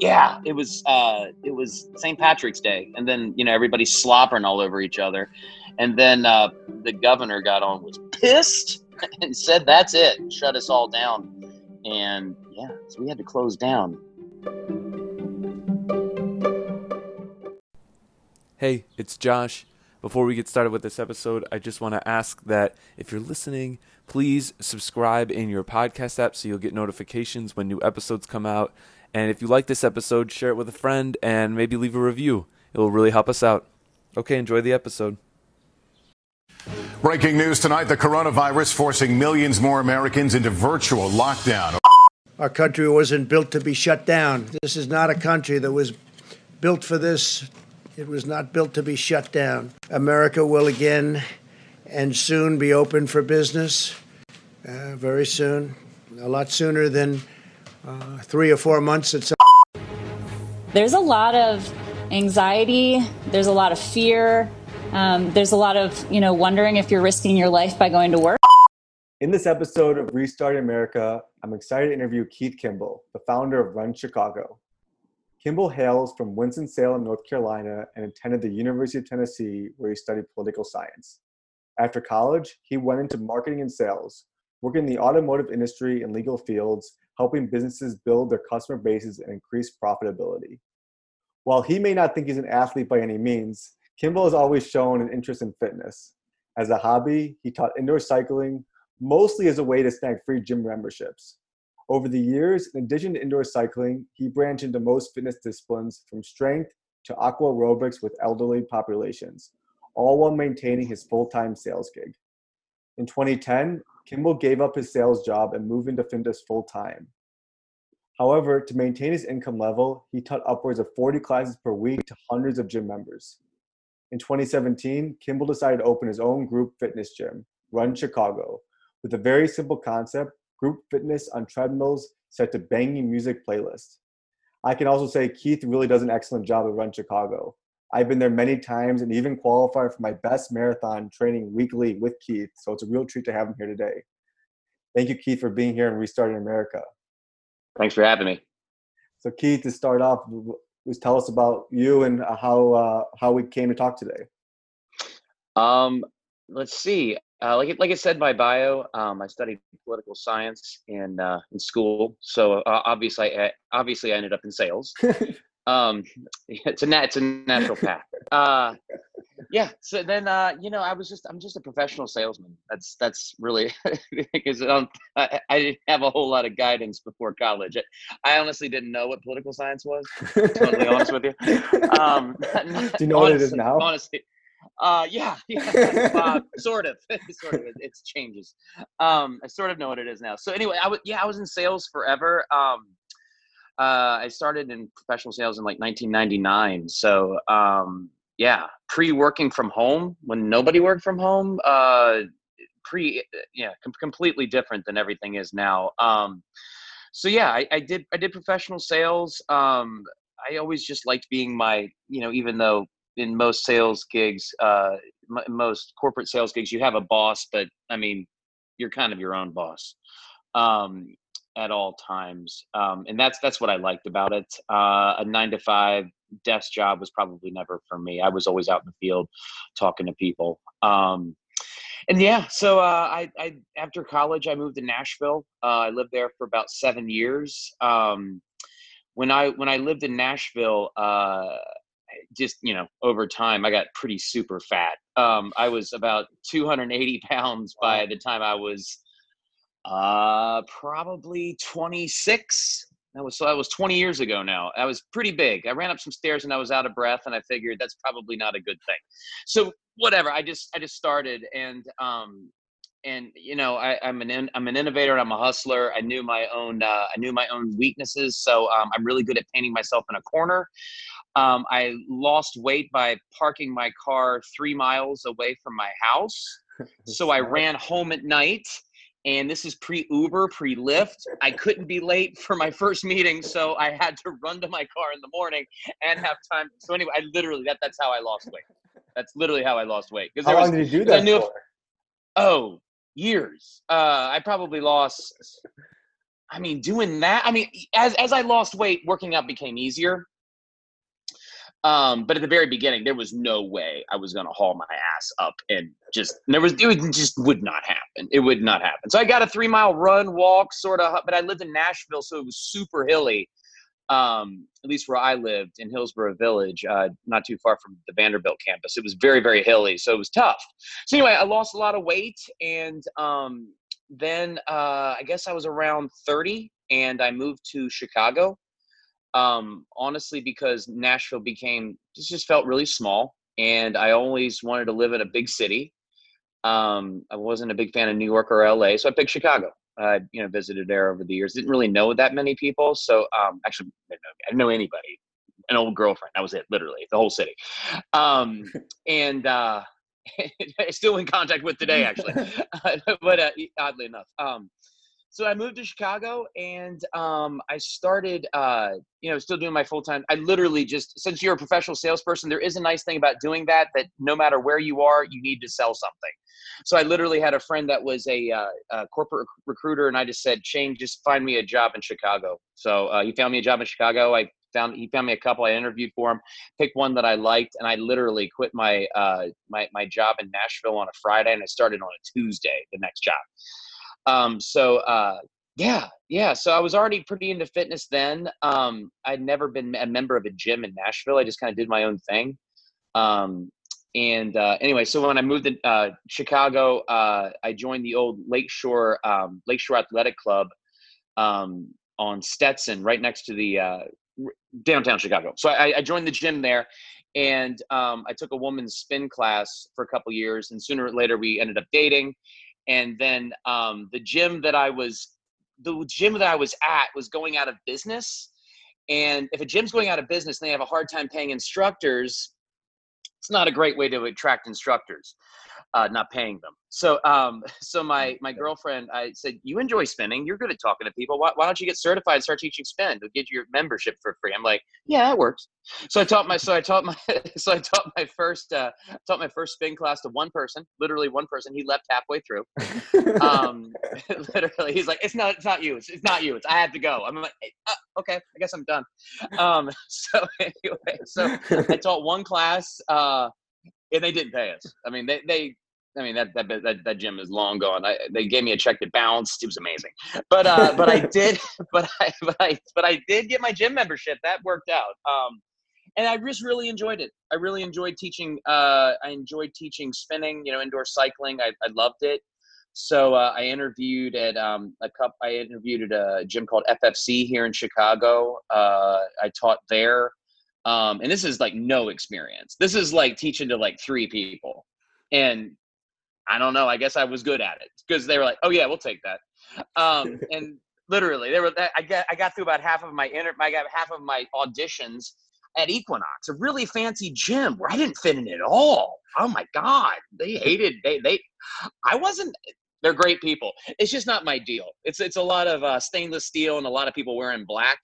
yeah, it was uh, it was St. Patrick's Day, and then you know everybody's slobbering all over each other, and then uh, the governor got on was pissed and said that's it, shut us all down, and yeah, so we had to close down. Hey, it's Josh. Before we get started with this episode, I just want to ask that if you're listening, please subscribe in your podcast app so you'll get notifications when new episodes come out. And if you like this episode, share it with a friend and maybe leave a review. It will really help us out. Okay, enjoy the episode. Breaking news tonight the coronavirus forcing millions more Americans into virtual lockdown. Our country wasn't built to be shut down. This is not a country that was built for this. It was not built to be shut down. America will again and soon be open for business, uh, very soon, a lot sooner than uh, three or four months. It's there's a lot of anxiety, there's a lot of fear, um, there's a lot of you know wondering if you're risking your life by going to work. In this episode of Restart America, I'm excited to interview Keith Kimball, the founder of Run Chicago. Kimball hails from Winston-Salem, North Carolina, and attended the University of Tennessee, where he studied political science. After college, he went into marketing and sales, working in the automotive industry and legal fields, helping businesses build their customer bases and increase profitability. While he may not think he's an athlete by any means, Kimball has always shown an interest in fitness. As a hobby, he taught indoor cycling, mostly as a way to snag free gym memberships. Over the years, in addition to indoor cycling, he branched into most fitness disciplines from strength to aqua aerobics with elderly populations, all while maintaining his full time sales gig. In 2010, Kimball gave up his sales job and moved into fitness full time. However, to maintain his income level, he taught upwards of 40 classes per week to hundreds of gym members. In 2017, Kimball decided to open his own group fitness gym, Run Chicago, with a very simple concept group fitness on treadmills set to banging music playlists. I can also say Keith really does an excellent job at Run Chicago. I've been there many times and even qualified for my best marathon training weekly with Keith, so it's a real treat to have him here today. Thank you, Keith, for being here and restarting America. Thanks for having me. So, Keith, to start off, just tell us about you and how uh, how we came to talk today. Um, let's see. Uh, like like I said, my bio, um, I studied political science in uh, in school. So uh, obviously, I, obviously, I ended up in sales. um, it's a nat- it's a natural path. Uh, yeah. So then, uh, you know, I was just I'm just a professional salesman. That's that's really because um, I, I didn't have a whole lot of guidance before college. I honestly didn't know what political science was. totally honest with you. Um, Do you know honestly, what it is now? Honestly. Uh, yeah, yeah uh, sort of, sort of. It, it changes. Um, I sort of know what it is now. So anyway, I was yeah, I was in sales forever. Um, uh, I started in professional sales in like 1999. So um, yeah, pre working from home when nobody worked from home. Uh, pre yeah, com- completely different than everything is now. Um, so yeah, I, I did I did professional sales. Um, I always just liked being my you know even though in most sales gigs, uh, m- most corporate sales gigs, you have a boss, but I mean, you're kind of your own boss um, at all times, um, and that's that's what I liked about it. Uh, a nine to five desk job was probably never for me. I was always out in the field talking to people. Um, and yeah, so uh, I, I, after college I moved to Nashville. Uh, I lived there for about seven years. Um, when I when I lived in Nashville, uh, just you know over time i got pretty super fat um, i was about 280 pounds by the time i was uh, probably 26 that was so that was 20 years ago now i was pretty big i ran up some stairs and i was out of breath and i figured that's probably not a good thing so whatever i just i just started and um and you know I, am an in, I'm an innovator. I'm a hustler. I knew my own uh, I knew my own weaknesses, so um, I'm really good at painting myself in a corner. Um, I lost weight by parking my car three miles away from my house. so I ran home at night. And this is pre Uber, pre Lyft. I couldn't be late for my first meeting, so I had to run to my car in the morning and have time. So anyway, I literally that that's how I lost weight. That's literally how I lost weight. How long was, did you do that for? If, oh, years. Uh, I probably lost I mean, doing that. I mean, as as I lost weight, working out became easier. Um, but at the very beginning, there was no way I was going to haul my ass up and just there was it would, just would not happen. It would not happen. So I got a three mile run, walk, sort of. But I lived in Nashville, so it was super hilly. Um, at least where I lived in Hillsboro Village, uh, not too far from the Vanderbilt campus. It was very, very hilly, so it was tough. So anyway, I lost a lot of weight, and um, then uh, I guess I was around 30, and I moved to Chicago um, honestly because Nashville became it just felt really small, and I always wanted to live in a big city. Um, I wasn't a big fan of New York or LA, so I picked Chicago. I you know visited there over the years. Didn't really know that many people, so um, actually I didn't know anybody. An old girlfriend. That was it, literally the whole city. Um, and uh, still in contact with today, actually. but uh, oddly enough, um, so I moved to Chicago and um, I started, uh, you know, still doing my full time. I literally just, since you're a professional salesperson, there is a nice thing about doing that, that no matter where you are, you need to sell something. So I literally had a friend that was a, uh, a corporate recruiter and I just said, Shane, just find me a job in Chicago. So uh, he found me a job in Chicago. I found, he found me a couple. I interviewed for him, picked one that I liked. And I literally quit my, uh, my, my job in Nashville on a Friday and I started on a Tuesday, the next job. Um, so uh, yeah, yeah. So I was already pretty into fitness then. Um, I'd never been a member of a gym in Nashville. I just kind of did my own thing. Um, and uh, anyway, so when I moved to uh, Chicago, uh, I joined the old Lakeshore um, Lakeshore Athletic Club um, on Stetson, right next to the uh, downtown Chicago. So I, I, joined the gym there, and um, I took a woman's spin class for a couple years. And sooner or later, we ended up dating and then um, the gym that I was the gym that I was at was going out of business. And if a gym's going out of business and they have a hard time paying instructors, it's not a great way to attract instructors uh, not paying them. So, um, so my my girlfriend, I said, "You enjoy spinning. You're good at talking to people. Why, why don't you get certified and start teaching spin? They'll get you your membership for free." I'm like, "Yeah, that works." So I taught my so I taught my so I taught my first uh, taught my first spin class to one person, literally one person. He left halfway through. Um, literally, he's like, "It's not it's not you. It's, it's not you. It's I have to go." I'm like, hey, uh, "Okay, I guess I'm done." Um, so anyway, so I taught one class. Uh, and they didn't pay us. I mean, they they I mean that that that, that gym is long gone. I, they gave me a check that bounced. It was amazing. But uh, but I did but I but I but I did get my gym membership. That worked out. Um, and I just really enjoyed it. I really enjoyed teaching. Uh, I enjoyed teaching spinning. You know, indoor cycling. I, I loved it. So uh, I interviewed at um, a cup. I interviewed at a gym called FFC here in Chicago. Uh, I taught there. Um, and this is like no experience. This is like teaching to like three people. And I don't know. I guess I was good at it because they were like, "Oh yeah, we'll take that." Um, and literally, they were. I got I got through about half of my inter. I got half of my auditions at Equinox, a really fancy gym where I didn't fit in at all. Oh my god, they hated they they. I wasn't. They're great people. It's just not my deal. It's it's a lot of uh, stainless steel and a lot of people wearing black.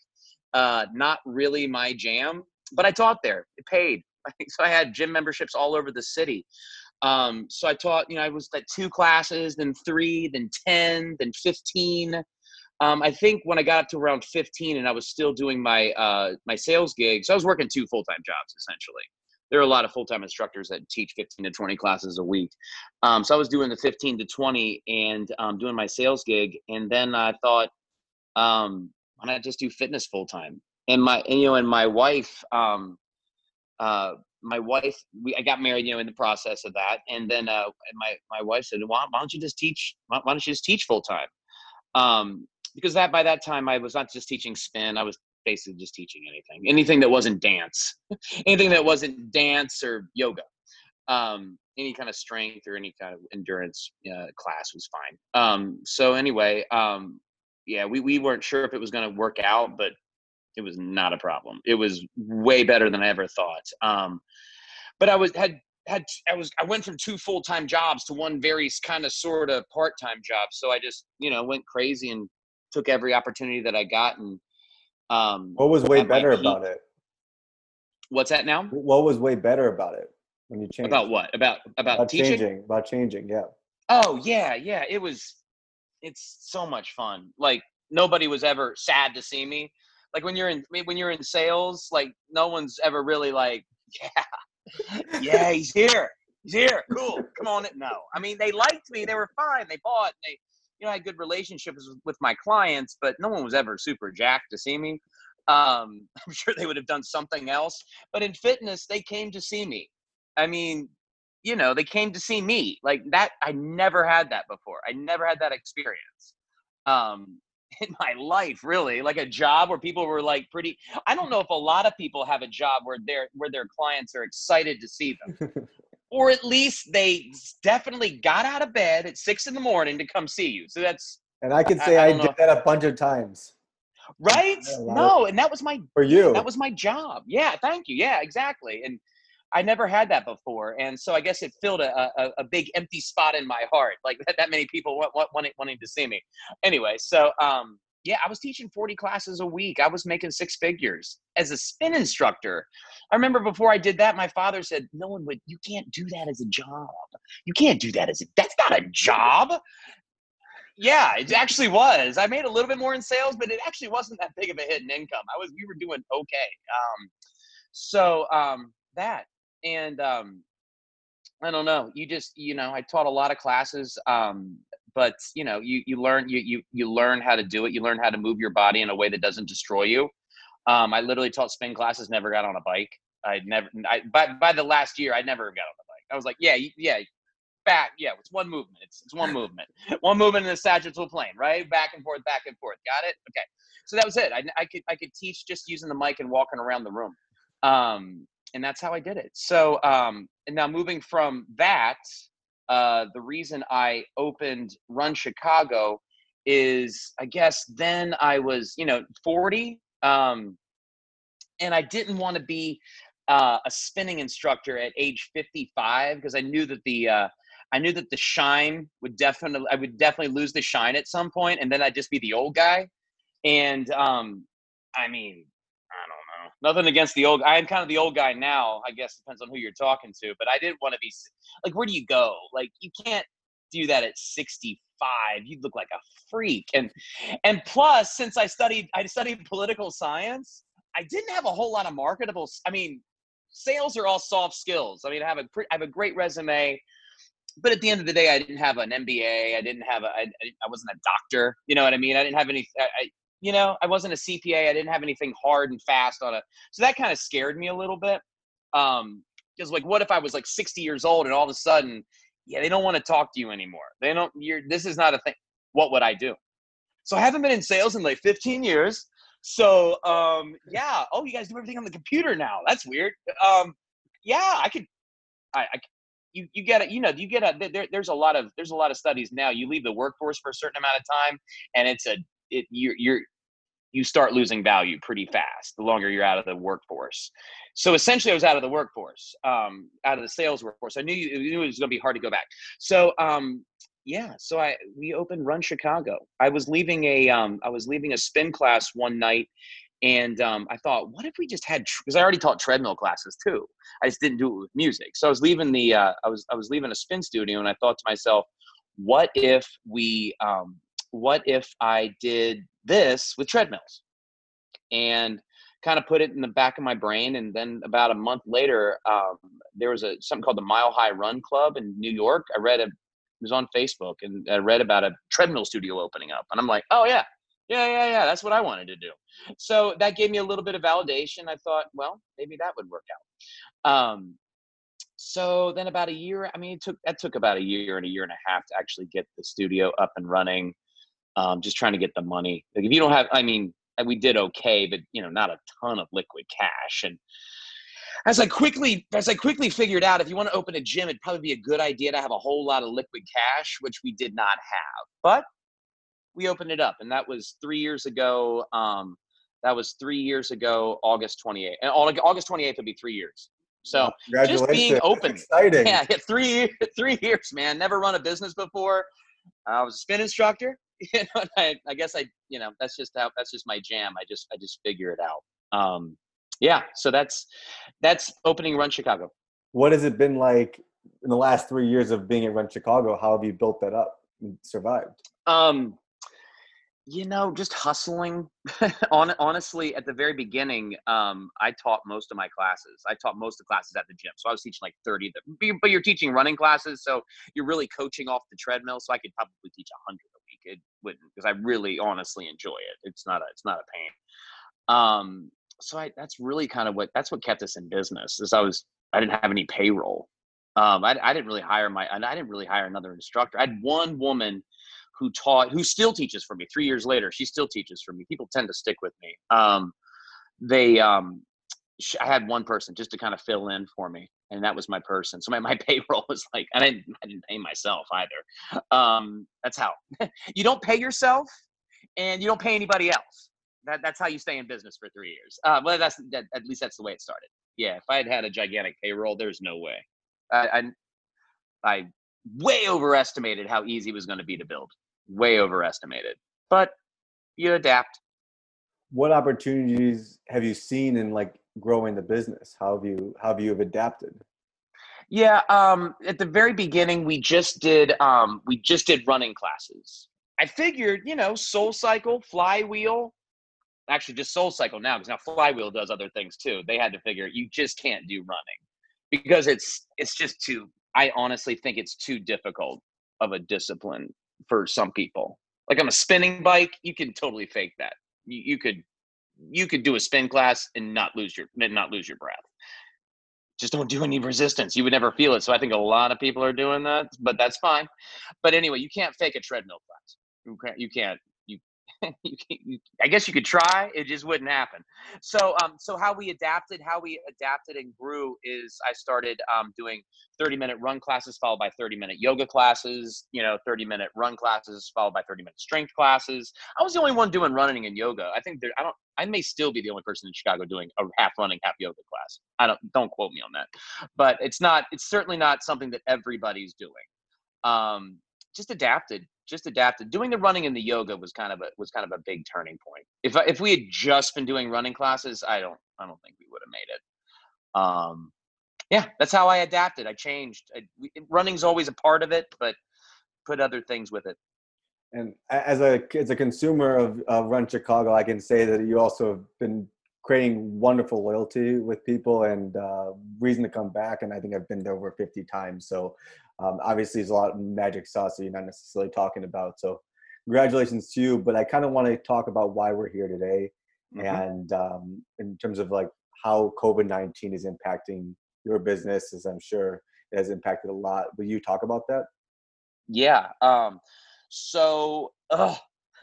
Uh, not really my jam. But I taught there. It paid. So I had gym memberships all over the city. Um, so I taught, you know, I was at two classes, then three, then 10, then 15. Um, I think when I got up to around 15 and I was still doing my, uh, my sales gigs, so I was working two full-time jobs essentially. There are a lot of full-time instructors that teach 15 to 20 classes a week. Um, so I was doing the 15 to 20 and um, doing my sales gig. And then I thought, um, why not just do fitness full-time? And my, and, you know, and my wife, um, uh, my wife, we, I got married, you know, in the process of that, and then uh, my my wife said, "Why, why don't you just teach? Why, why don't you just teach full time?" Um, because that by that time I was not just teaching spin; I was basically just teaching anything, anything that wasn't dance, anything that wasn't dance or yoga. Um, any kind of strength or any kind of endurance uh, class was fine. Um, so anyway, um, yeah, we, we weren't sure if it was going to work out, but it was not a problem. It was way better than I ever thought. Um, but I was had had I was I went from two full time jobs to one very kind of sort of part time job. So I just you know went crazy and took every opportunity that I got. And um, what was way better about it? What's that now? What was way better about it when you changed? About what? About about, about teaching? changing? About changing? Yeah. Oh yeah, yeah. It was. It's so much fun. Like nobody was ever sad to see me. Like when you're in when you're in sales, like no one's ever really like, yeah, yeah, he's here, he's here, cool, come on. No, I mean they liked me, they were fine, they bought, they you know I had good relationships with my clients, but no one was ever super jacked to see me. Um, I'm sure they would have done something else, but in fitness they came to see me. I mean, you know, they came to see me like that. I never had that before. I never had that experience. Um, in my life really like a job where people were like pretty i don't know if a lot of people have a job where their where their clients are excited to see them. Or at least they definitely got out of bed at six in the morning to come see you so that's and i can say i, I, did know. that a bunch of times. Right? No of, and that was my for you. that was my job. Yeah thank you. Yeah exactly and I never had that before, and so I guess it filled a, a, a big empty spot in my heart, like that, that many people want, want, wanting, wanting to see me. Anyway, so um, yeah, I was teaching 40 classes a week. I was making six figures as a spin instructor. I remember before I did that, my father said, "No one would. You can't do that as a job. You can't do that as a. That's not a job." Yeah, it actually was. I made a little bit more in sales, but it actually wasn't that big of a hidden income. I was. We were doing okay. Um, so um, that and um, I don't know. You just you know I taught a lot of classes, um, but you know you you learn you you you learn how to do it. You learn how to move your body in a way that doesn't destroy you. Um, I literally taught spin classes. Never got on a bike. I never. I by by the last year, I never got on the bike. I was like, yeah, yeah, back. Yeah, it's one movement. It's it's one movement. one movement in the sagittal plane, right? Back and forth, back and forth. Got it? Okay. So that was it. I, I could I could teach just using the mic and walking around the room. Um, and that's how I did it. So, um, and now moving from that, uh, the reason I opened Run Chicago is, I guess, then I was, you know, 40, um, and I didn't want to be uh, a spinning instructor at age 55 because I knew that the uh, I knew that the shine would definitely I would definitely lose the shine at some point, and then I'd just be the old guy. And um, I mean, nothing against the old. I am kind of the old guy now. I guess depends on who you're talking to. But I didn't want to be like, where do you go? Like, you can't do that at 65. You'd look like a freak. And and plus, since I studied, I studied political science. I didn't have a whole lot of marketable. I mean, sales are all soft skills. I mean, I have a I have a great resume. But at the end of the day, I didn't have an MBA. I didn't have a. I, I wasn't a doctor. You know what I mean? I didn't have any. I, you know, I wasn't a CPA. I didn't have anything hard and fast on it. So that kind of scared me a little bit. Um, because like, what if I was like 60 years old and all of a sudden, yeah, they don't want to talk to you anymore. They don't. You're. This is not a thing. What would I do? So I haven't been in sales in like 15 years. So um, yeah. Oh, you guys do everything on the computer now. That's weird. Um, yeah, I could. I, I you, you get it you know you get a there, there's a lot of there's a lot of studies now you leave the workforce for a certain amount of time and it's a it you're you're you start losing value pretty fast the longer you're out of the workforce. So essentially, I was out of the workforce, um, out of the sales workforce. I knew, you, knew it was going to be hard to go back. So um, yeah, so I we opened Run Chicago. I was leaving a um, I was leaving a spin class one night, and um, I thought, what if we just had because I already taught treadmill classes too. I just didn't do it with music. So I was leaving the uh, I was I was leaving a spin studio, and I thought to myself, what if we um, what if I did this with treadmills? And kind of put it in the back of my brain. And then about a month later, um, there was a something called the Mile High Run Club in New York. I read a, it was on Facebook, and I read about a treadmill studio opening up, and I'm like, oh yeah, yeah, yeah, yeah, that's what I wanted to do. So that gave me a little bit of validation. I thought, well, maybe that would work out. Um, so then about a year, I mean, it took that took about a year and a year and a half to actually get the studio up and running um, just trying to get the money. Like if you don't have, I mean, we did okay, but you know, not a ton of liquid cash. And as I quickly, as I quickly figured out, if you want to open a gym, it'd probably be a good idea to have a whole lot of liquid cash, which we did not have. But we opened it up, and that was three years ago. Um, that was three years ago, August 28th. And August 28th will be three years. So just being open. That's exciting. Yeah, three three years, man. Never run a business before. I was a spin instructor. you know, I, I guess I, you know, that's just how, that's just my jam. I just, I just figure it out. Um, yeah. So that's, that's opening Run Chicago. What has it been like in the last three years of being at Run Chicago? How have you built that up and survived? Um, you know, just hustling. On, honestly, at the very beginning, um, I taught most of my classes. I taught most of the classes at the gym. So I was teaching like 30, but you're teaching running classes. So you're really coaching off the treadmill. So I could probably teach 100 a week. It wouldn't, because I really honestly enjoy it. It's not a, it's not a pain. Um, so I, that's really kind of what, that's what kept us in business is I was, I didn't have any payroll. Um, I, I didn't really hire my, and I didn't really hire another instructor. I had one woman who taught who still teaches for me three years later she still teaches for me people tend to stick with me um, they um, i had one person just to kind of fill in for me and that was my person so my, my payroll was like i didn't i didn't pay myself either um, that's how you don't pay yourself and you don't pay anybody else that, that's how you stay in business for three years uh, well that's that, at least that's the way it started yeah if i had had a gigantic payroll there's no way i i, I way overestimated how easy it was going to be to build way overestimated. But you adapt. What opportunities have you seen in like growing the business? How have you how have you have adapted? Yeah, um, at the very beginning, we just did um, we just did running classes. I figured, you know, Soul Cycle, Flywheel, actually just Soul Cycle now because now Flywheel does other things too. They had to figure you just can't do running because it's it's just too. I honestly think it's too difficult of a discipline for some people. Like on a spinning bike, you can totally fake that. You, you could you could do a spin class and not lose your not lose your breath. Just don't do any resistance. You would never feel it. So I think a lot of people are doing that, but that's fine. But anyway, you can't fake a treadmill class. You can't. You can't. I guess you could try. It just wouldn't happen. So, um, so how we adapted, how we adapted and grew is I started um, doing 30 minute run classes followed by 30 minute yoga classes. You know, 30 minute run classes followed by 30 minute strength classes. I was the only one doing running and yoga. I think there. I don't. I may still be the only person in Chicago doing a half running, half yoga class. I don't. Don't quote me on that. But it's not. It's certainly not something that everybody's doing. Um, just adapted just adapted. Doing the running and the yoga was kind of a was kind of a big turning point. If if we had just been doing running classes, I don't I don't think we would have made it. Um, yeah, that's how I adapted. I changed. I, running's always a part of it, but put other things with it. And as a as a consumer of, of Run Chicago, I can say that you also have been creating wonderful loyalty with people and uh, reason to come back. And I think I've been there over 50 times. So um, obviously, there's a lot of magic sauce that you're not necessarily talking about. So congratulations to you. But I kind of want to talk about why we're here today, mm-hmm. and um, in terms of like how COVID 19 is impacting your business, as I'm sure it has impacted a lot. Will you talk about that? Yeah. Um, so,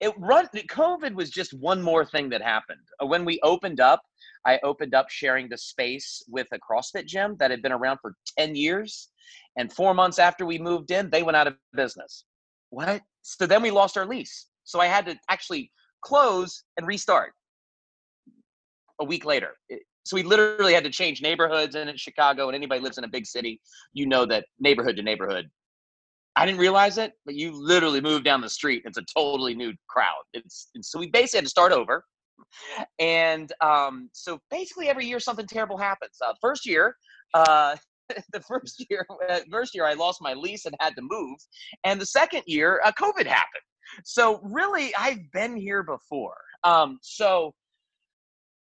it run covid was just one more thing that happened. Uh, when we opened up i opened up sharing the space with a crossfit gym that had been around for 10 years and four months after we moved in they went out of business. What? So then we lost our lease. So i had to actually close and restart a week later. So we literally had to change neighborhoods and in chicago and anybody lives in a big city you know that neighborhood to neighborhood I didn't realize it, but you literally move down the street. It's a totally new crowd. It's, so we basically had to start over. And um, so basically every year something terrible happens. Uh, first year, uh, the first year, uh, first year I lost my lease and had to move, and the second year, uh, COVID happened. So really, I've been here before. Um, so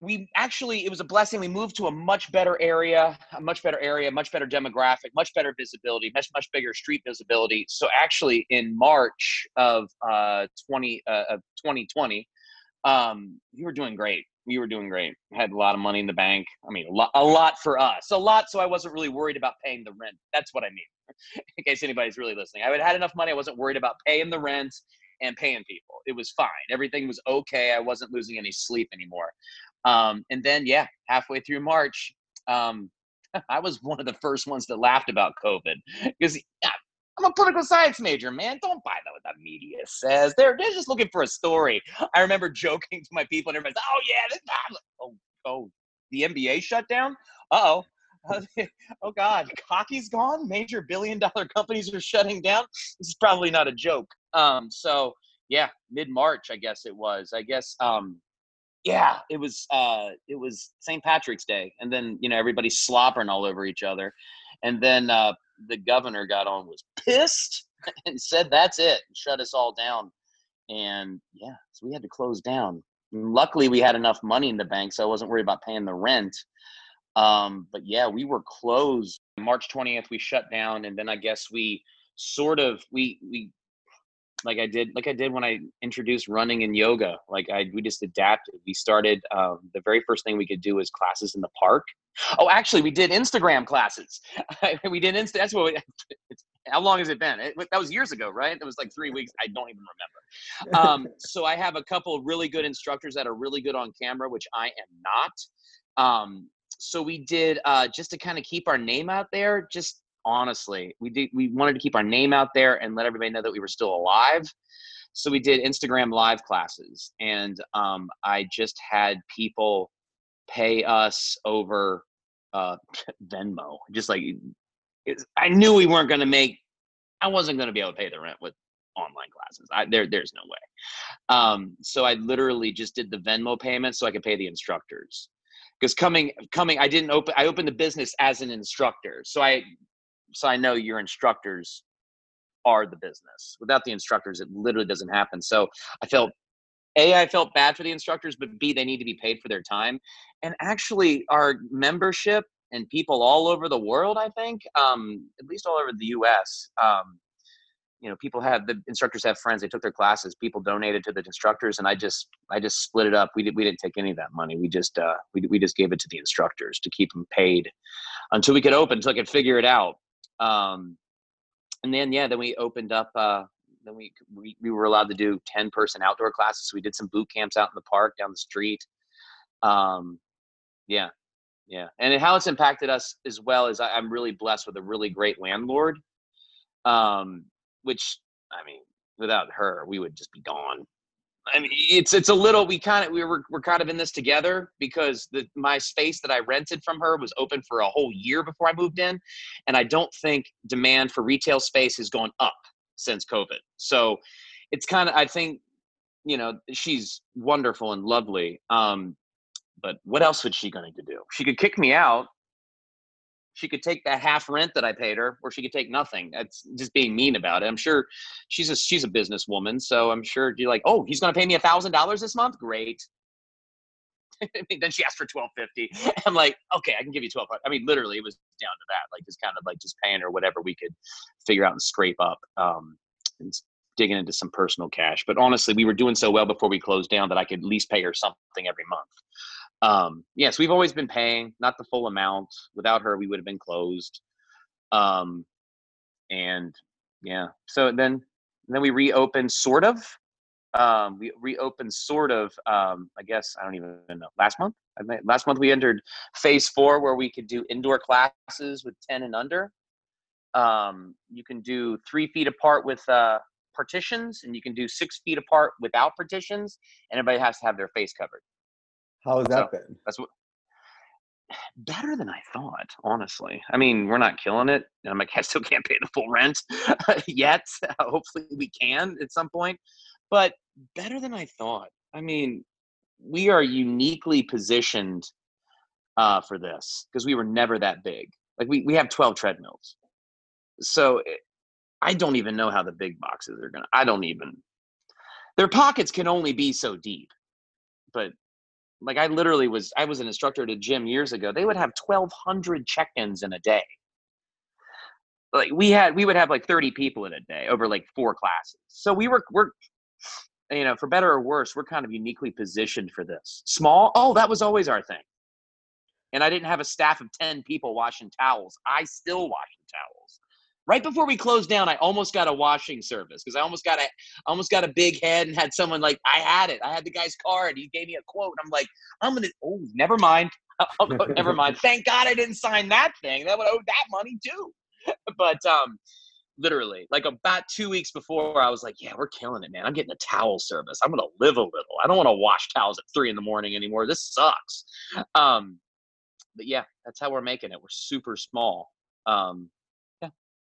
we actually it was a blessing we moved to a much better area a much better area much better demographic much better visibility much much bigger street visibility so actually in march of uh 20 uh, of 2020 um we were doing great we were doing great had a lot of money in the bank i mean a lot a lot for us a lot so i wasn't really worried about paying the rent that's what i mean in case anybody's really listening i had had enough money i wasn't worried about paying the rent and paying people. It was fine. Everything was okay. I wasn't losing any sleep anymore. Um, and then, yeah, halfway through March, um, I was one of the first ones that laughed about COVID because yeah, I'm a political science major, man. Don't buy that what the media says. They're they're just looking for a story. I remember joking to my people, and everybody's, like, "Oh yeah, this, oh oh, the NBA shut down. Uh oh." oh God, hockey's gone. Major billion dollar companies are shutting down. This is probably not a joke. Um, so yeah, mid March, I guess it was. I guess um, yeah, it was uh, it was St. Patrick's Day, and then you know everybody's slobbering all over each other, and then uh, the governor got on was pissed and said that's it, shut us all down, and yeah, so we had to close down. And luckily, we had enough money in the bank, so I wasn't worried about paying the rent. Um, but yeah, we were closed. March 20th, we shut down, and then I guess we sort of we we like I did like I did when I introduced running and yoga. Like I we just adapted. We started um, the very first thing we could do was classes in the park. Oh, actually, we did Instagram classes. we did Insta. That's what. We, how long has it been? It, that was years ago, right? It was like three weeks. I don't even remember. Um, so I have a couple of really good instructors that are really good on camera, which I am not. Um, so we did uh, just to kind of keep our name out there. Just honestly, we did. We wanted to keep our name out there and let everybody know that we were still alive. So we did Instagram live classes, and um, I just had people pay us over uh, Venmo. Just like I knew we weren't going to make. I wasn't going to be able to pay the rent with online classes. I, there, there's no way. Um, so I literally just did the Venmo payment so I could pay the instructors. Because coming, coming, I didn't open. I opened the business as an instructor, so I, so I know your instructors are the business. Without the instructors, it literally doesn't happen. So I felt a i felt bad for the instructors but b they need to be paid for their time and actually our membership and people all over the world i think um, at least all over the us um, you know people have the instructors have friends they took their classes people donated to the instructors and i just i just split it up we, did, we didn't take any of that money we just uh, we, we just gave it to the instructors to keep them paid until we could open until i could figure it out um, and then yeah then we opened up uh, then we, we we were allowed to do 10 person outdoor classes. We did some boot camps out in the park down the street. Um, yeah yeah. And how it's impacted us as well is I, am really blessed with a really great landlord. Um, which i mean without her we would just be gone I mean, it's it's a little. We kind of we were we're kind of in this together because the my space that I rented from her was open for a whole year before I moved in, and I don't think demand for retail space has gone up since COVID. So it's kind of I think you know she's wonderful and lovely. Um, but what else was she going to do? She could kick me out. She could take that half rent that I paid her, or she could take nothing. That's just being mean about it. I'm sure she's a she's a businesswoman, so I'm sure you're like, oh, he's going to pay me a thousand dollars this month. Great. then she asked for twelve fifty. I'm like, okay, I can give you twelve. I mean, literally, it was down to that, like just kind of like just paying her whatever we could figure out and scrape up, um, and digging into some personal cash. But honestly, we were doing so well before we closed down that I could at least pay her something every month. Um, yes, we've always been paying, not the full amount. Without her, we would have been closed. Um, and yeah, so then then we reopened, sort of um, we reopened sort of um, i guess i don't even know last month last month we entered phase four where we could do indoor classes with 10 and under um, you can do three feet apart with uh, partitions and you can do six feet apart without partitions and everybody has to have their face covered how has that so been that's what better than I thought, honestly. I mean, we're not killing it. And I'm like, I still can't pay the full rent yet. Hopefully, we can at some point but better than I thought. I mean, we are uniquely positioned uh, for this because we were never that big. Like we, we have 12 treadmills. So it, eh, I don't even know how the big boxes are going to, I don't even, their pockets can only be so deep. But like I literally was, I was an instructor at a gym years ago. They would have 1,200 check ins in a day. Like we had, we would have like 30 people in a day over like four classes. So we were, we're, you know, for better or worse, we're kind of uniquely positioned for this. Small, oh, that was always our thing. And I didn't have a staff of 10 people washing towels. I still wash the towels. Right before we closed down, I almost got a washing service because I almost got a almost got a big head and had someone like I had it. I had the guy's card. He gave me a quote. I'm like, I'm gonna oh, never mind. never mind. Thank God I didn't sign that thing. That would owe that money too. but um literally like about two weeks before i was like yeah we're killing it man i'm getting a towel service i'm gonna live a little i don't want to wash towels at three in the morning anymore this sucks um but yeah that's how we're making it we're super small um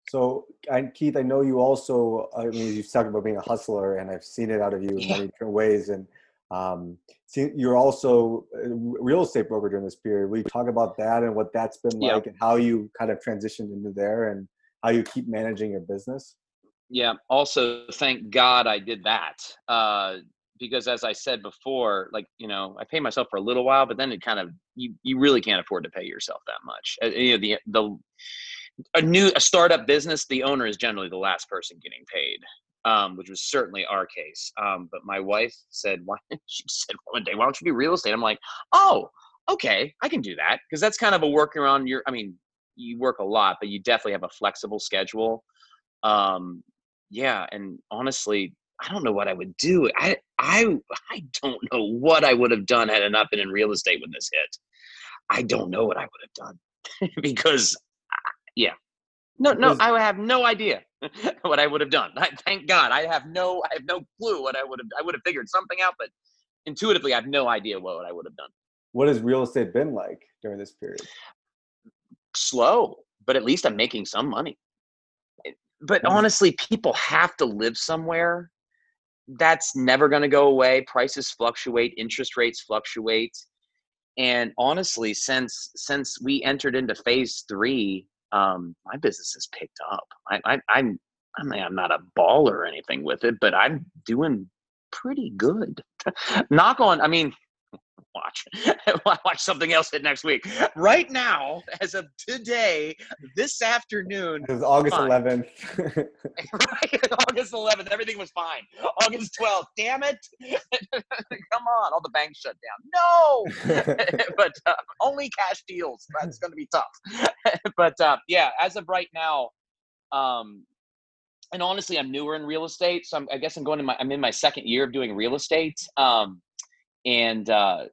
so and keith i know you also i mean you've talked about being a hustler and i've seen it out of you in yeah. many different ways and um, see, you're also a real estate broker during this period. We talk about that and what that's been like, and how you kind of transitioned into there, and how you keep managing your business? yeah. Also, thank God I did that. Uh, because as I said before, like you know, I pay myself for a little while, but then it kind of you you really can't afford to pay yourself that much. Uh, you know, the the a new a startup business, the owner is generally the last person getting paid, um, which was certainly our case. Um, but my wife said, "Why?" She said one day, "Why don't you do real estate?" I'm like, "Oh, okay, I can do that," because that's kind of a work around your. I mean, you work a lot, but you definitely have a flexible schedule. Um, yeah, and honestly, I don't know what I would do. I I I don't know what I would have done had I not been in real estate when this hit. I don't know what I would have done because, yeah, no, no, I have no idea what I would have done. I, thank God, I have no, I have no clue what I would have. I would have figured something out, but intuitively, I have no idea what I would have done. What has real estate been like during this period? Slow, but at least I'm making some money. But honestly, people have to live somewhere. That's never going to go away. Prices fluctuate, interest rates fluctuate, and honestly, since since we entered into phase three, um, my business has picked up. I, I, I'm I mean, I'm not a baller or anything with it, but I'm doing pretty good. Knock on. I mean, watch watch something else hit next week. Right now, as of today, this afternoon, It was August Fine. 11th. right, August 11th, everything was fine. August 12th, damn it! Come on, all the banks shut down. No, but uh, only cash deals. That's going to be tough. but uh, yeah, as of right now, um, and honestly, I'm newer in real estate, so I'm, I guess I'm going to my I'm in my second year of doing real estate. Um, and uh,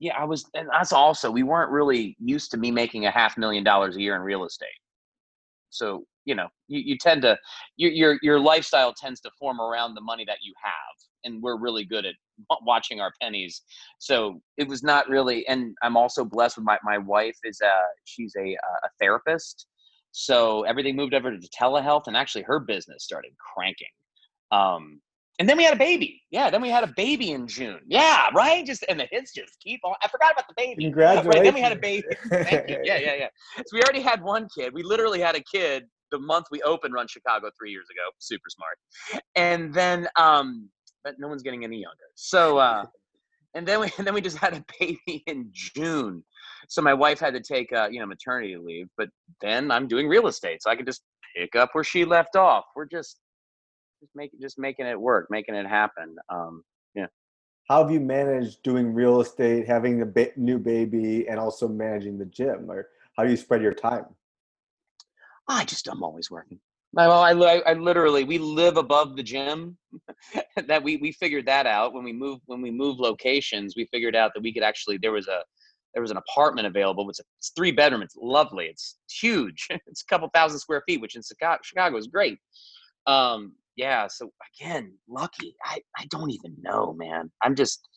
yeah, I was, and that's also we weren't really used to me making a half million dollars a year in real estate. So you know, you, you tend to your your your lifestyle tends to form around the money that you have, and we're really good at watching our pennies. So it was not really, and I'm also blessed with my my wife is a she's a a therapist, so everything moved over to telehealth, and actually her business started cranking. Um, and then we had a baby. Yeah, then we had a baby in June. Yeah, right. Just and the hits just keep on. I forgot about the baby. Congratulations. Right, then we had a baby. Thank you. Yeah, yeah, yeah. So we already had one kid. We literally had a kid the month we opened Run Chicago three years ago. Super smart. And then, um, but no one's getting any younger. So, uh, and then we and then we just had a baby in June. So my wife had to take uh, you know maternity leave. But then I'm doing real estate, so I can just pick up where she left off. We're just just making just making it work, making it happen. Um, How have you managed doing real estate, having the ba- new baby, and also managing the gym? Or how do you spread your time? I just I'm always working. I- Well, I, I literally we live above the gym. that we we figured that out when we moved when we moved locations. We figured out that we could actually there was a there was an apartment available. It's, a, it's three bedroom. It's lovely. It's huge. It's a couple thousand square feet, which in Chicago, Chicago is great. Um, yeah. So again, lucky. I I don't even know, man. I'm just.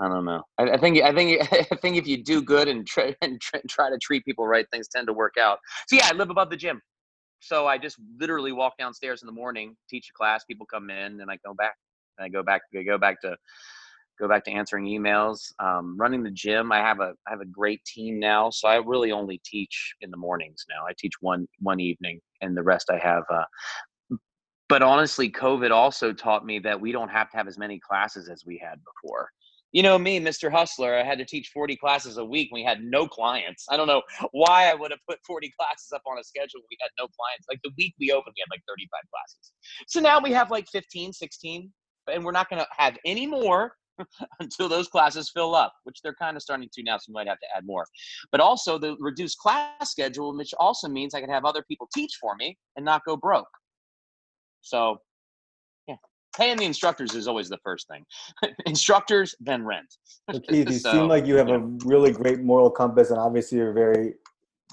I don't know. I, I think I think I think if you do good and try and try, to treat people right, things tend to work out. So yeah, I live above the gym. So I just literally walk downstairs in the morning, teach a class, people come in, and I go back. And I go back. I go back to go back to answering emails, um, running the gym. I have a I have a great team now, so I really only teach in the mornings now. I teach one one evening, and the rest I have. Uh, but honestly, COVID also taught me that we don't have to have as many classes as we had before. You know me, Mr. Hustler, I had to teach 40 classes a week. We had no clients. I don't know why I would have put 40 classes up on a schedule. We had no clients. Like the week we opened, we had like 35 classes. So now we have like 15, 16, and we're not going to have any more until those classes fill up, which they're kind of starting to now. So we might have to add more. But also the reduced class schedule, which also means I can have other people teach for me and not go broke. So, yeah, paying the instructors is always the first thing. instructors, then rent. Keith, you So, seem like you have yeah. a really great moral compass, and obviously you're very,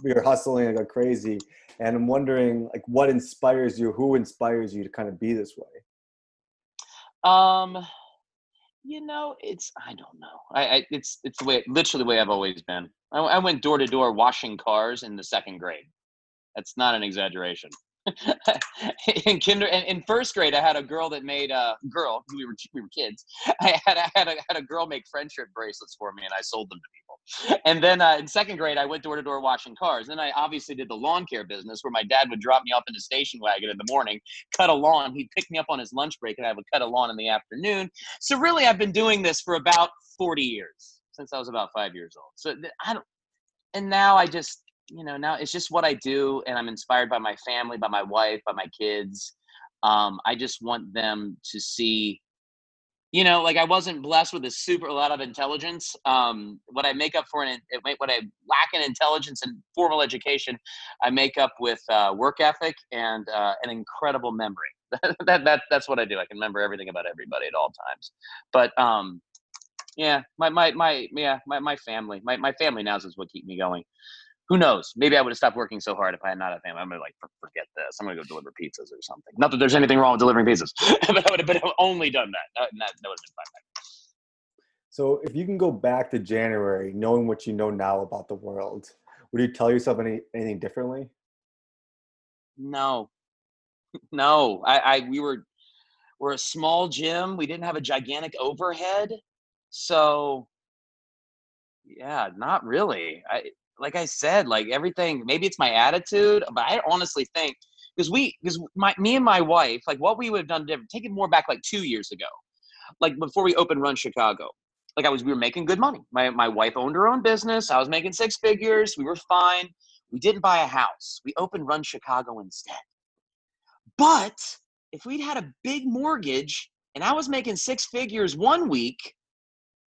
you're hustling like crazy. And I'm wondering, like, what inspires you? Who inspires you to kind of be this way? Um, you know, it's I don't know. I, I it's it's the way literally the way I've always been. I, I went door to door washing cars in the second grade. That's not an exaggeration. in kinder in first grade i had a girl that made a uh, girl we were we were kids i had, I had, a, had a girl make friendship bracelets for me and i sold them to people. And then uh, in second grade i went door to door washing cars then i obviously did the lawn care business where my dad would drop me off in the station wagon in the morning cut a lawn he'd pick me up on his lunch break and i would cut a lawn in the afternoon. So really i've been doing this for about 40 years since i was about five years old. So i don't and now i just you know now it's just what i do and i'm inspired by my family by my wife by my kids um, i just want them to see you know like i wasn't blessed with a super lot of intelligence um, what i make up for in what i lack in intelligence and formal education i make up with uh, work ethic and uh, an incredible memory. That, that that's what i do i can remember everything about everybody at all times. But um yeah my my my yeah my, my family my, my family now is what keep me going who knows? Maybe I would have stopped working so hard if I had not had family. I'm gonna like forget this. I'm gonna go deliver pizzas or something. Not that there's anything wrong with delivering pizzas, but I would have been only done that. And that, that would have been fine. So, if you can go back to January, knowing what you know now about the world, would you tell yourself any anything differently? No, no. I, I we were we're a small gym. We didn't have a gigantic overhead, so yeah, not really. I like I said, like everything, maybe it's my attitude, but I honestly think because we, because my, me and my wife, like what we would have done different, take it more back like two years ago, like before we opened Run Chicago. Like I was, we were making good money. My, my wife owned her own business. I was making six figures. We were fine. We didn't buy a house. We opened Run Chicago instead. But if we'd had a big mortgage and I was making six figures one week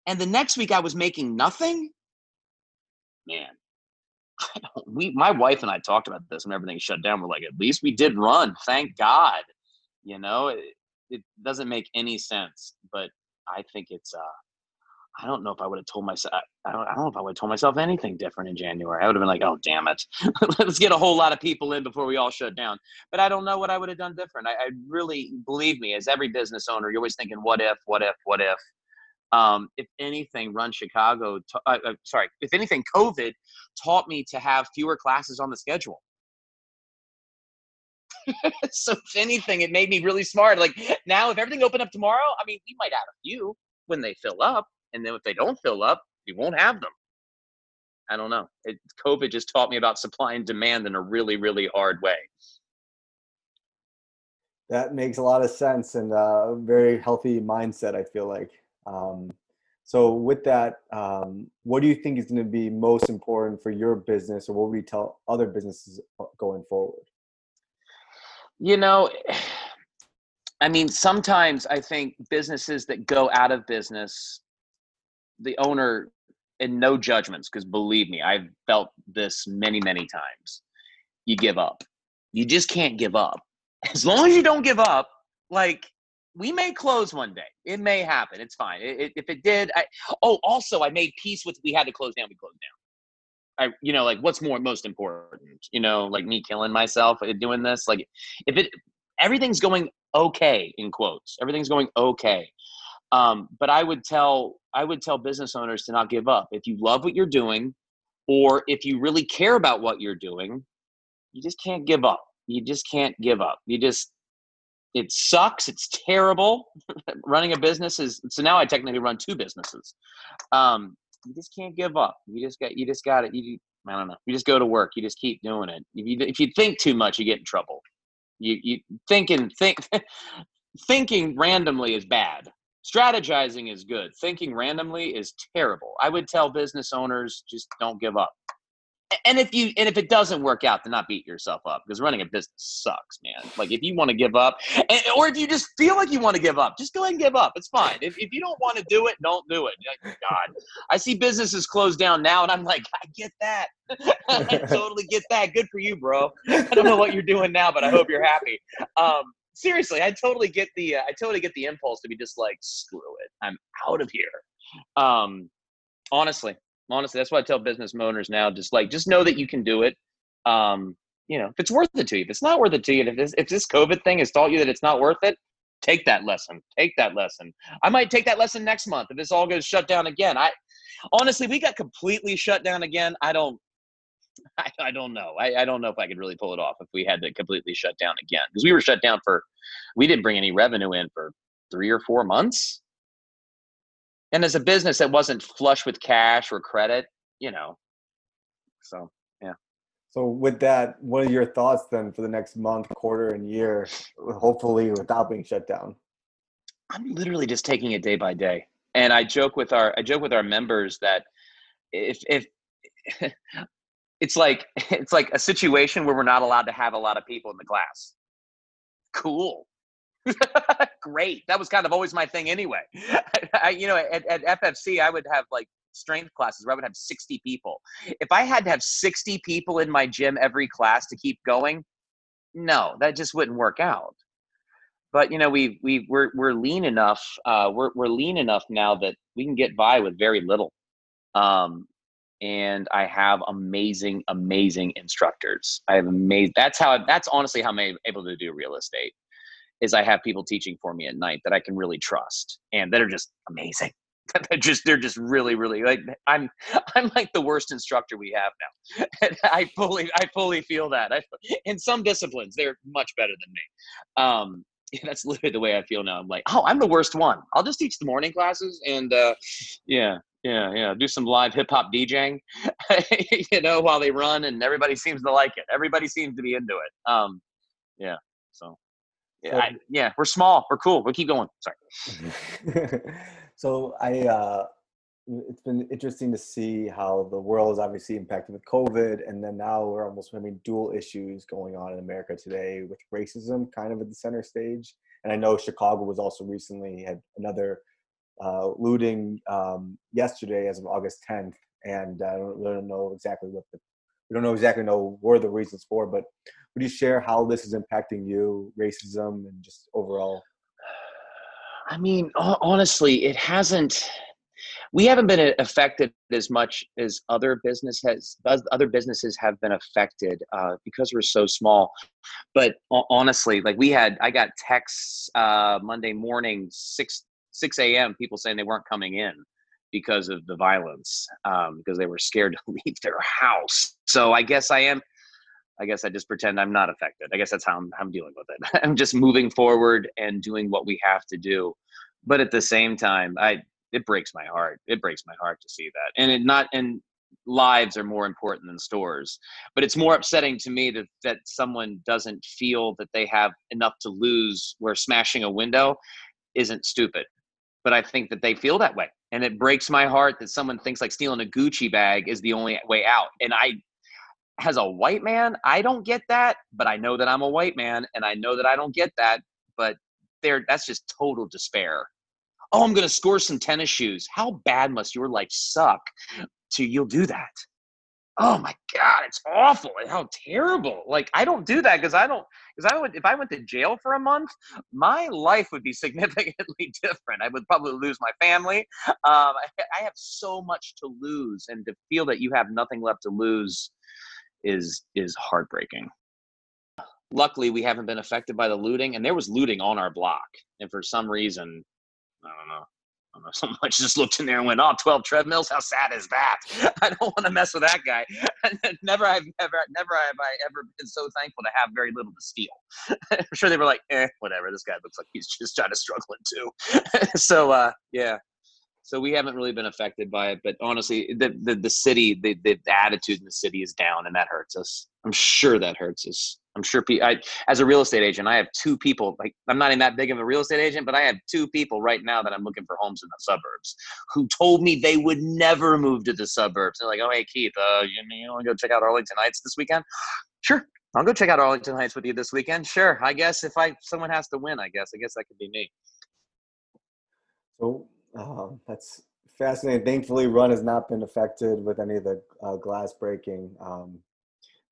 and the next week I was making nothing, man, we my wife and I talked about this when everything shut down. We're like, at least we did run. Thank God. You know, it, it doesn't make any sense, but I think it's uh I don't know if I would have told myself. I don't, I don't know if I would have told myself anything different in January. I would have been like, "Oh, damn it, let's get a whole lot of people in before we all shut down." But I don't know what I would have done different. I, I really believe me, as every business owner, you're always thinking, "What if? What if? What if?" Um, if anything, Run Chicago, t- uh, uh, sorry, if anything, COVID taught me to have fewer classes on the schedule. so if anything, it made me really smart. Like now, if everything opened up tomorrow, I mean, we might add a few when they fill up, and then if they don't fill up, we won't have them. I don't know. It, COVID just taught me about supply and demand in a really, really hard way. That makes a lot of sense and a very healthy mindset. I feel like. Um, so with that, um, what do you think is going to be most important for your business, or what would you tell other businesses uh, going forward? You know, I mean, sometimes I think businesses that go out of business, the owner, and no judgments, because believe me, I've felt this many, many times. You give up. You just can't give up. As long as you don't give up, like we may close one day. It may happen. It's fine. It, it, if it did, I, oh, also I made peace with we had to close down. We closed down. I, you know, like what's more most important? You know, like me killing myself uh, doing this. Like, if it everything's going okay in quotes, everything's going okay. Um, but I would tell I would tell business owners to not give up. If you love what you're doing, or if you really care about what you're doing, you just can't give up. You just can't give up. You just it sucks. It's terrible. Running a business is so now I technically run two businesses. Um, you just can't give up. You just got you just got it. You I don't know. You just go to work. You just keep doing it. If you if you think too much, you get in trouble. You you thinking think thinking randomly is bad. Strategizing is good. Thinking randomly is terrible. I would tell business owners just don't give up and if you and if it doesn't work out to not beat yourself up because running a business sucks man. Like if you want to give up and, or if you just feel like you want to give up just go ahead and give up. It's fine. If, if you don't want to do it don't do it. Like, god i see businesses close down now and i'm like i get that. I totally get that. Good for you bro. I don't know what you're doing now but i hope you're happy. Um, seriously i totally get the uh, i totally get the impulse to be just like screw it. I'm out of here. Um, honestly honestly that's why i tell business owners now just like just know that you can do it um you know if it's worth it to you if it's not worth it to you if this if this covid thing has taught you that it's not worth it take that lesson take that lesson i might take that lesson next month if this all goes shut down again i honestly we got completely shut down again i don't I, I don't know. I, I don't know if I could really pull it off if we had to completely shut down again because we were shut down for, we didn't bring any revenue in for three or four months. And as a business that wasn't flush with cash or credit, you know, so yeah. So with that, what are your thoughts then for the next month, quarter, and year, hopefully without being shut down? I'm literally just taking it day by day. And I joke with our I joke with our members that if if it's like it's like a situation where we're not allowed to have a lot of people in the class. Cool. Great. That was kind of always my thing anyway. I, you know, at, at FFC, I would have like strength classes where I would have 60 people. If I had to have 60 people in my gym every class to keep going, no, that just wouldn't work out. But you know, we we we're we're lean enough. Uh, we're we're lean enough now that we can get by with very little. Um, and I have amazing, amazing instructors. I have amazing. That's how. That's honestly how I'm able to do real estate. Is I have people teaching for me at night that I can really trust and that are just amazing. they're just they're just really really like I'm I'm like the worst instructor we have now. And I fully I fully feel that. I, in some disciplines they're much better than me. Um, that's literally the way I feel now. I'm like, oh, I'm the worst one. I'll just teach the morning classes and uh, yeah, yeah, yeah. Do some live hip hop DJing, you know, while they run, and everybody seems to like it. Everybody seems to be into it. Um, yeah. So, I, yeah, we're small. We're cool. We'll keep going. Sorry. so I, uh, it's been interesting to see how the world is obviously impacted with COVID, and then now we're almost having dual issues going on in America today with racism kind of at the center stage. And I know Chicago was also recently had another uh, looting um, yesterday as of August 10th, and I don't, don't know exactly what the we don't know exactly know where the reasons for, but would you share how this is impacting you, racism, and just overall? I mean, honestly, it hasn't. We haven't been affected as much as other business has. Other businesses have been affected uh, because we're so small. But honestly, like we had, I got texts uh, Monday morning, six 6 a.m. people saying they weren't coming in because of the violence um, because they were scared to leave their house. So I guess I am. I guess I just pretend I'm not affected. I guess that's how I'm, I'm dealing with it. I'm just moving forward and doing what we have to do. But at the same time, I it breaks my heart. It breaks my heart to see that. And it not and lives are more important than stores. But it's more upsetting to me that that someone doesn't feel that they have enough to lose where smashing a window isn't stupid but I think that they feel that way. And it breaks my heart that someone thinks like stealing a Gucci bag is the only way out. And I, as a white man, I don't get that, but I know that I'm a white man and I know that I don't get that. But there, that's just total despair. Oh, I'm going to score some tennis shoes. How bad must your life suck to you'll do that? oh my god it's awful how terrible like i don't do that because i don't because i would if i went to jail for a month my life would be significantly different i would probably lose my family um, I, I have so much to lose and to feel that you have nothing left to lose is is heartbreaking luckily we haven't been affected by the looting and there was looting on our block and for some reason i don't know I don't know, someone just looked in there and went, "Oh, 12 treadmills? How sad is that?" I don't want to mess with that guy. never, I've never, never have I ever been so thankful to have very little to steal. I'm sure they were like, "Eh, whatever. This guy looks like he's just trying to struggle too." so, uh, yeah. So we haven't really been affected by it, but honestly, the the, the city, the, the attitude in the city is down, and that hurts us. I'm sure that hurts us. I'm sure I, as a real estate agent, I have two people. Like I'm not even that big of a real estate agent, but I have two people right now that I'm looking for homes in the suburbs who told me they would never move to the suburbs. They're like, "Oh, hey Keith, uh, you, you want to go check out Arlington Heights this weekend?" Sure, I'll go check out Arlington Heights with you this weekend. Sure, I guess if I someone has to win, I guess I guess that could be me. So um, that's fascinating. Thankfully, Run has not been affected with any of the uh, glass breaking. Um,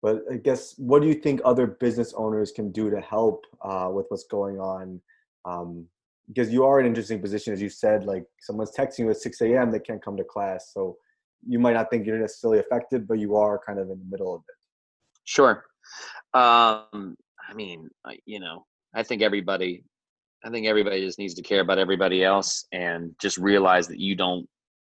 but I guess what do you think other business owners can do to help uh, with what's going on? Um, because you are in an interesting position, as you said, like someone's texting you at 6 a.m. they can't come to class, so you might not think you're necessarily affected, but you are kind of in the middle of it. Sure. Um, I mean, you know, I think everybody, I think everybody just needs to care about everybody else and just realize that you don't,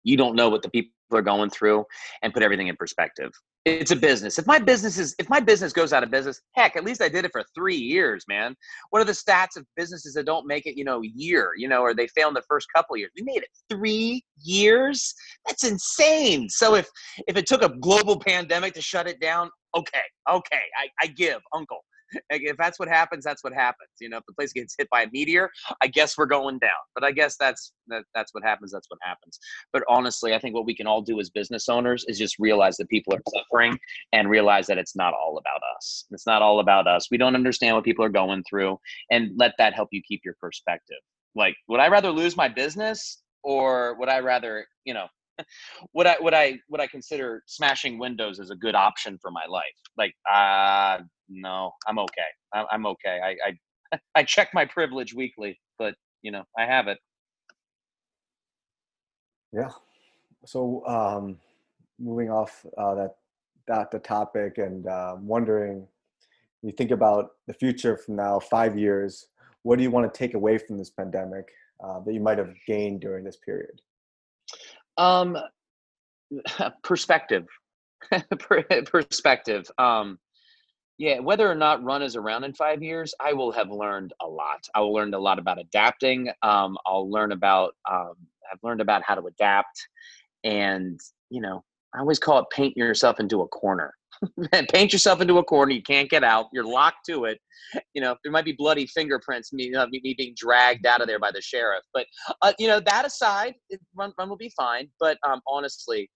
you don't know what the people are going through, and put everything in perspective it's a business. If my business is if my business goes out of business, heck, at least I did it for three years, man. What are the stats of businesses that don't make it, you know, a year, you know, or they fail in the first couple years? We made it three years. That's insane. So if if it took a global pandemic to shut it down, okay, okay, I, I give, uncle if that's what happens, that's what happens. You know, if the place gets hit by a meteor, I guess we're going down. But I guess that's that, that's what happens. That's what happens. But honestly, I think what we can all do as business owners is just realize that people are suffering and realize that it's not all about us. It's not all about us. We don't understand what people are going through, and let that help you keep your perspective. Like, would I rather lose my business or would I rather, you know, would I would I would I consider smashing windows as a good option for my life? Like, uh no, I'm okay. I'm, okay. I, I I check my privilege weekly, but you know, I have it. Yeah. So, um, moving off uh, that that the topic and uh, wondering, you think about the future from now, five years. What do you want to take away from this pandemic uh, that you might have gained during this period? Um, perspective, perspective. Um, yeah, whether or not Run is around in five years, I will have learned a lot. I will learn a lot about adapting. Um, I'll learn about. Um, I've learned about how to adapt, and you know, I always call it paint yourself into a corner. paint yourself into a corner. You can't get out. You're locked to it. You know, there might be bloody fingerprints, me, uh, me being dragged out of there by the sheriff. But uh, you know, that aside, run, run will be fine. But um, honestly,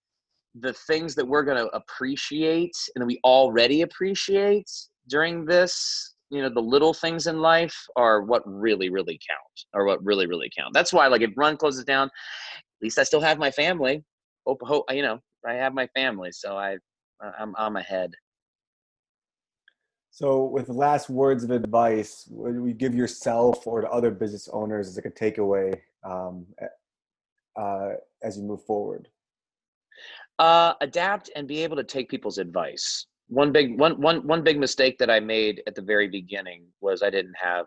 the things that we're going to appreciate and we already appreciate during this you know the little things in life are what really really count or what really really count that's why like if run closes down at least i still have my family hope, hope you know i have my family so i i'm i'm ahead so with the last words of advice what do you give yourself or to other business owners as like a takeaway um, uh, as you move forward uh, adapt and be able to take people's advice. One big one one one big mistake that I made at the very beginning was I didn't have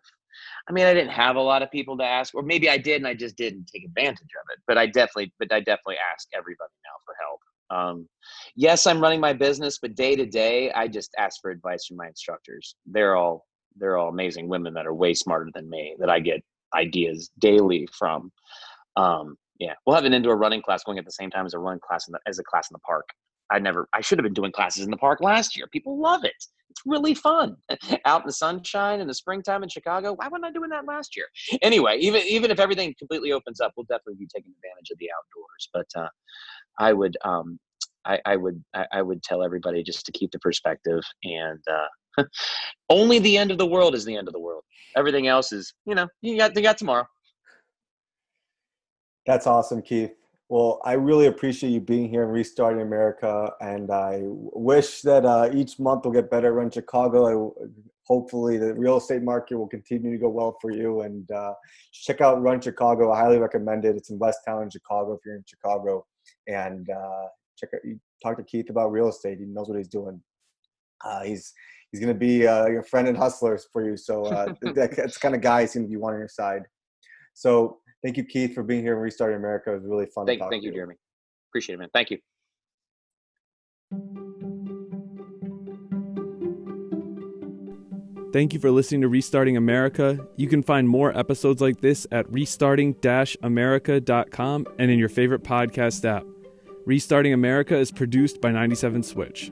I mean I didn't have a lot of people to ask or maybe I did and I just didn't take advantage of it. But I definitely but I definitely ask everybody now for help. Um, yes, I'm running my business, but day to day I just ask for advice from my instructors. They're all they're all amazing women that are way smarter than me that I get ideas daily from. Um, yeah, we'll have an indoor running class going at the same time as a running class in the, as a class in the park. I never, I should have been doing classes in the park last year. People love it. It's really fun out in the sunshine in the springtime in Chicago. Why wasn't I doing that last year? Anyway, even even if everything completely opens up, we'll definitely be taking advantage of the outdoors. But uh, I would, um, I, I would, I, I, would tell everybody just to keep the perspective and. Uh, only the end of the world is the end of the world. Everything else is, you know, you got you got tomorrow. That's awesome, Keith. Well, I really appreciate you being here and restarting America, and I wish that uh, each month will get better around Chicago. I, hopefully, the real estate market will continue to go well for you. And uh, check out Run Chicago. I highly recommend it. It's in West Town Chicago if you're in Chicago. And uh, check out. You talk to Keith about real estate. He knows what he's doing. Uh, he's he's going to be uh, your friend and hustlers for you. So uh, that's kind of guy he's going to be on your side. So Thank you, Keith, for being here and restarting America. It was really fun. Thank, thank you, Thank you, Jeremy. Appreciate it, man. Thank you. Thank you for listening to Restarting America. You can find more episodes like this at restarting america.com and in your favorite podcast app. Restarting America is produced by 97 Switch.